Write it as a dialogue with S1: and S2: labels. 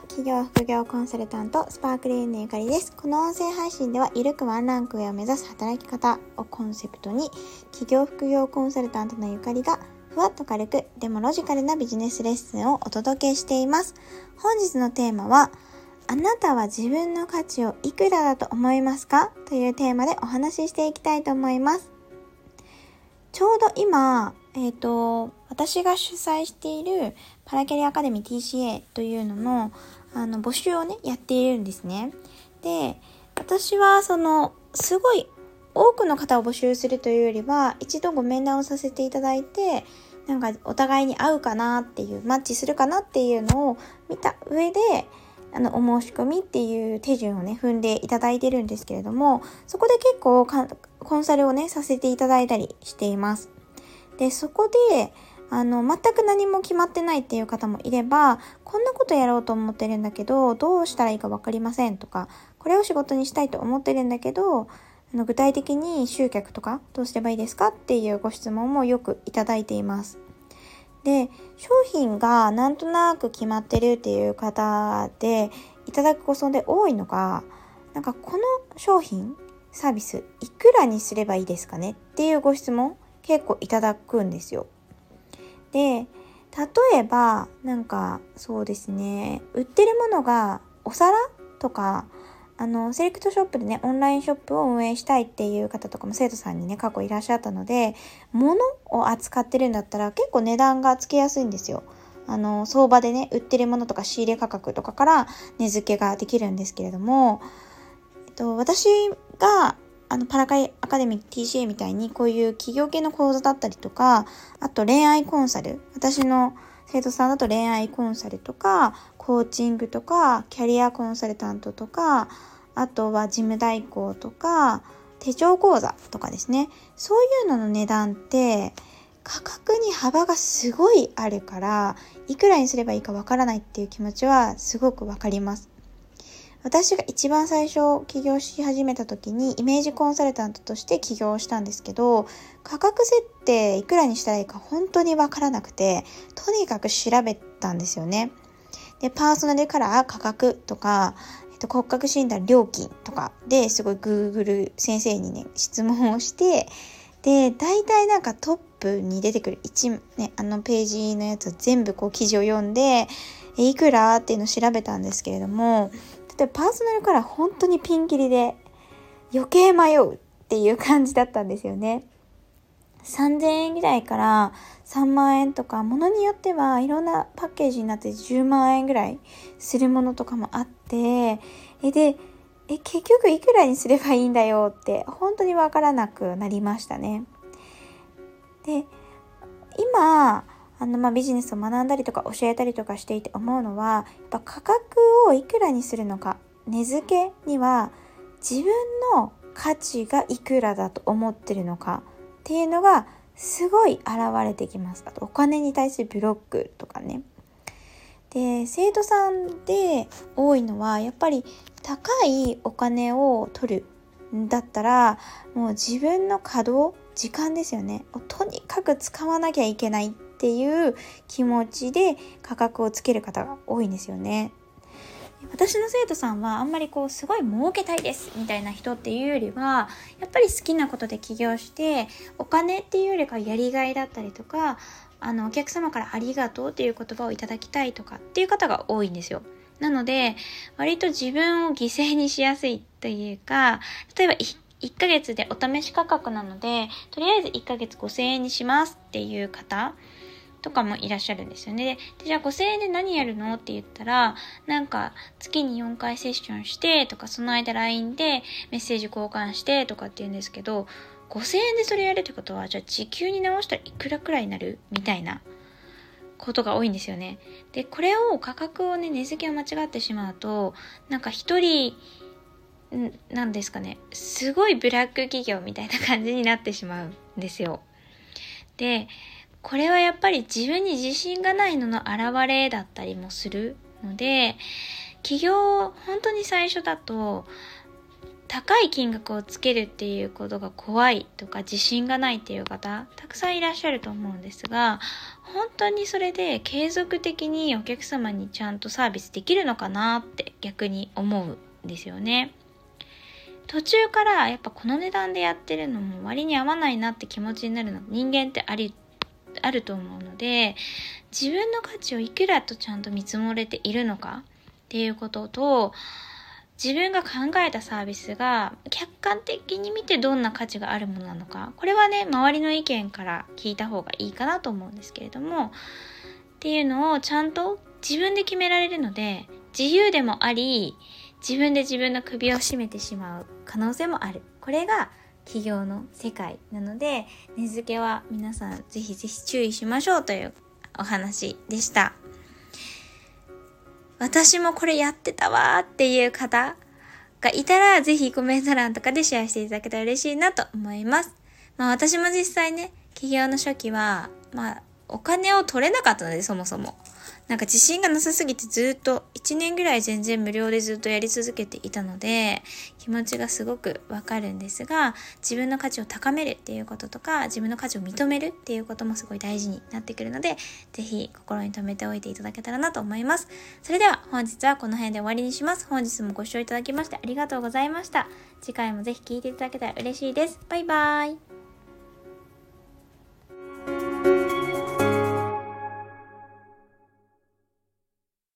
S1: 企業副業コンサルタントスパークリーンのゆかりです。この音声配信ではゆるくワンランク上を目指す働き方をコンセプトに企業副業コンサルタントのゆかりがふわっと軽くでもロジカルなビジネスレッスンをお届けしています。本日のテーマはあなたは自分の価値をいくらだと思いますか？というテーマでお話ししていきたいと思います。ちょうど今、えっ、ー、と、私が主催しているパラキャリアカデミー TCA というのの、あの、募集をね、やっているんですね。で、私はその、すごい多くの方を募集するというよりは、一度ご面談をさせていただいて、なんかお互いに合うかなっていう、マッチするかなっていうのを見た上で、あの、お申し込みっていう手順をね、踏んでいただいてるんですけれども、そこで結構コンサルをね、させていただいたりしています。で、そこで、あの、全く何も決まってないっていう方もいれば、こんなことやろうと思ってるんだけど、どうしたらいいかわかりませんとか、これを仕事にしたいと思ってるんだけど、あの具体的に集客とかどうすればいいですかっていうご質問もよくいただいています。で、商品がなんとなく決まってるっていう方でいただくご相談で多いのが、なんかこの商品、サービスいくらにすればいいですかねっていうご質問結構いただくんですよ。で、例えば、なんか、そうですね、売ってるものがお皿？とか、あの、セレクトショップでね、オンラインショップを運営したいっていう方とかも生徒さんにね、過去いらっしゃったので、物を扱ってるんだったら結構値段がつけやすいんですよ。あの、相場でね、売ってるものとか仕入れ価格とかから値付けができるんですけれども、えっと、私があの、パラカイアカデミック TCA みたいにこういう企業系の講座だったりとか、あと恋愛コンサル。私の生徒さんだと恋愛コンサルとか、コーチングとか、キャリアコンサルタントとか、あとは事務代行とか、手帳講座とかですね。そういうのの値段って、価格に幅がすごいあるから、いくらにすればいいかわからないっていう気持ちはすごくわかります。私が一番最初起業し始めた時にイメージコンサルタントとして起業したんですけど価格設定いくらにしたらいいか本当にわからなくてとにかく調べたんですよね。でパーソナルカラー価格とか、えっと、骨格診断料金とかですごい Google 先生にね質問をしてで大体なんかトップに出てくる1、ね、あのページのやつ全部こう記事を読んでいくらっていうのを調べたんですけれどもでパーソナルカラー本当にピンキリで余計迷うっていう感じだったんですよね。3000円ぐらいから3万円とか、ものによってはいろんなパッケージになって10万円ぐらいするものとかもあって、え、で、え、結局いくらにすればいいんだよって本当にわからなくなりましたね。で、今、あの、まあ、ビジネスを学んだりとか教えたりとかしていて思うのは、やっぱ価格をいくらにするのか、値付けには自分の価値がいくらだと思ってるのかっていうのがすごい現れてきます。あとお金に対するブロックとかね。で、生徒さんで多いのはやっぱり高いお金を取るんだったらもう自分の稼働時間ですよね。とにかく使わなきゃいけないっていう気持ちで価格をつける方が多いんですよね。私の生徒さんはあんまりこうすごい儲けたいですみたいな人っていうよりはやっぱり好きなことで起業してお金っていうよりかやりがいだったりとかあのお客様からありがとうっていう言葉をいただきたいとかっていう方が多いんですよ。なので割と自分を犠牲にしやすいというか例えば1ヶ月でお試し価格なのでとりあえず1ヶ月5000円にしますっていう方とかもいらっしゃるんですよね。で、じゃあ5000円で何やるのって言ったら、なんか月に4回セッションしてとか、その間 LINE でメッセージ交換してとかって言うんですけど、5000円でそれやるってことは、じゃあ時給に直したらいくらくらいになる？みたいなことが多いんですよね。で、これを価格をね、値付けを間違ってしまうと、なんか一人、なんですかね、すごいブラック企業みたいな感じになってしまうんですよ。で、これはやっぱり自分に自信がないのの表れだったりもするので、起業、本当に最初だと、高い金額をつけるっていうことが怖いとか自信がないっていう方たくさんいらっしゃると思うんですが本当にそれで継続的にお客様にちゃんとサービスできるのかなって逆に思うんですよね。途中からやっぱこの値段でやってるのも割に合わないなって気持ちになるの人間ってありあると思うので自分の価値をいくらとちゃんと見積もれているのかっていうことと自分が考えたサービスが客観的に見てどんな価値があるものなのか。これはね周りの意見から聞いた方がいいかなと思うんですけれどもっていうのをちゃんと自分で決められるので自由でもあり自分で自分の首を絞めてしまう可能性もある。これが企業の世界なので値付けは皆さんぜひぜひ注意しましょうというお話でした。私もこれやってたわーっていう方がいたら、ぜひコメント欄とかでシェアしていただけたら嬉しいなと思います。まあ私も実際ね、企業の初期は、まあお金を取れなかったので、そもそも。なんか自信がなさすぎてずっと1年ぐらい全然無料でずっとやり続けていたので気持ちがすごくわかるんですが自分の価値を高めるっていうこととか自分の価値を認めるっていうこともすごい大事になってくるのでぜひ心に留めておいていただけたらなと思います。それでは本日はこの辺で終わりにします。本日もご視聴いただきましてありがとうございました。次回もぜひ聴いていただけたら嬉しいです。バイバーイ。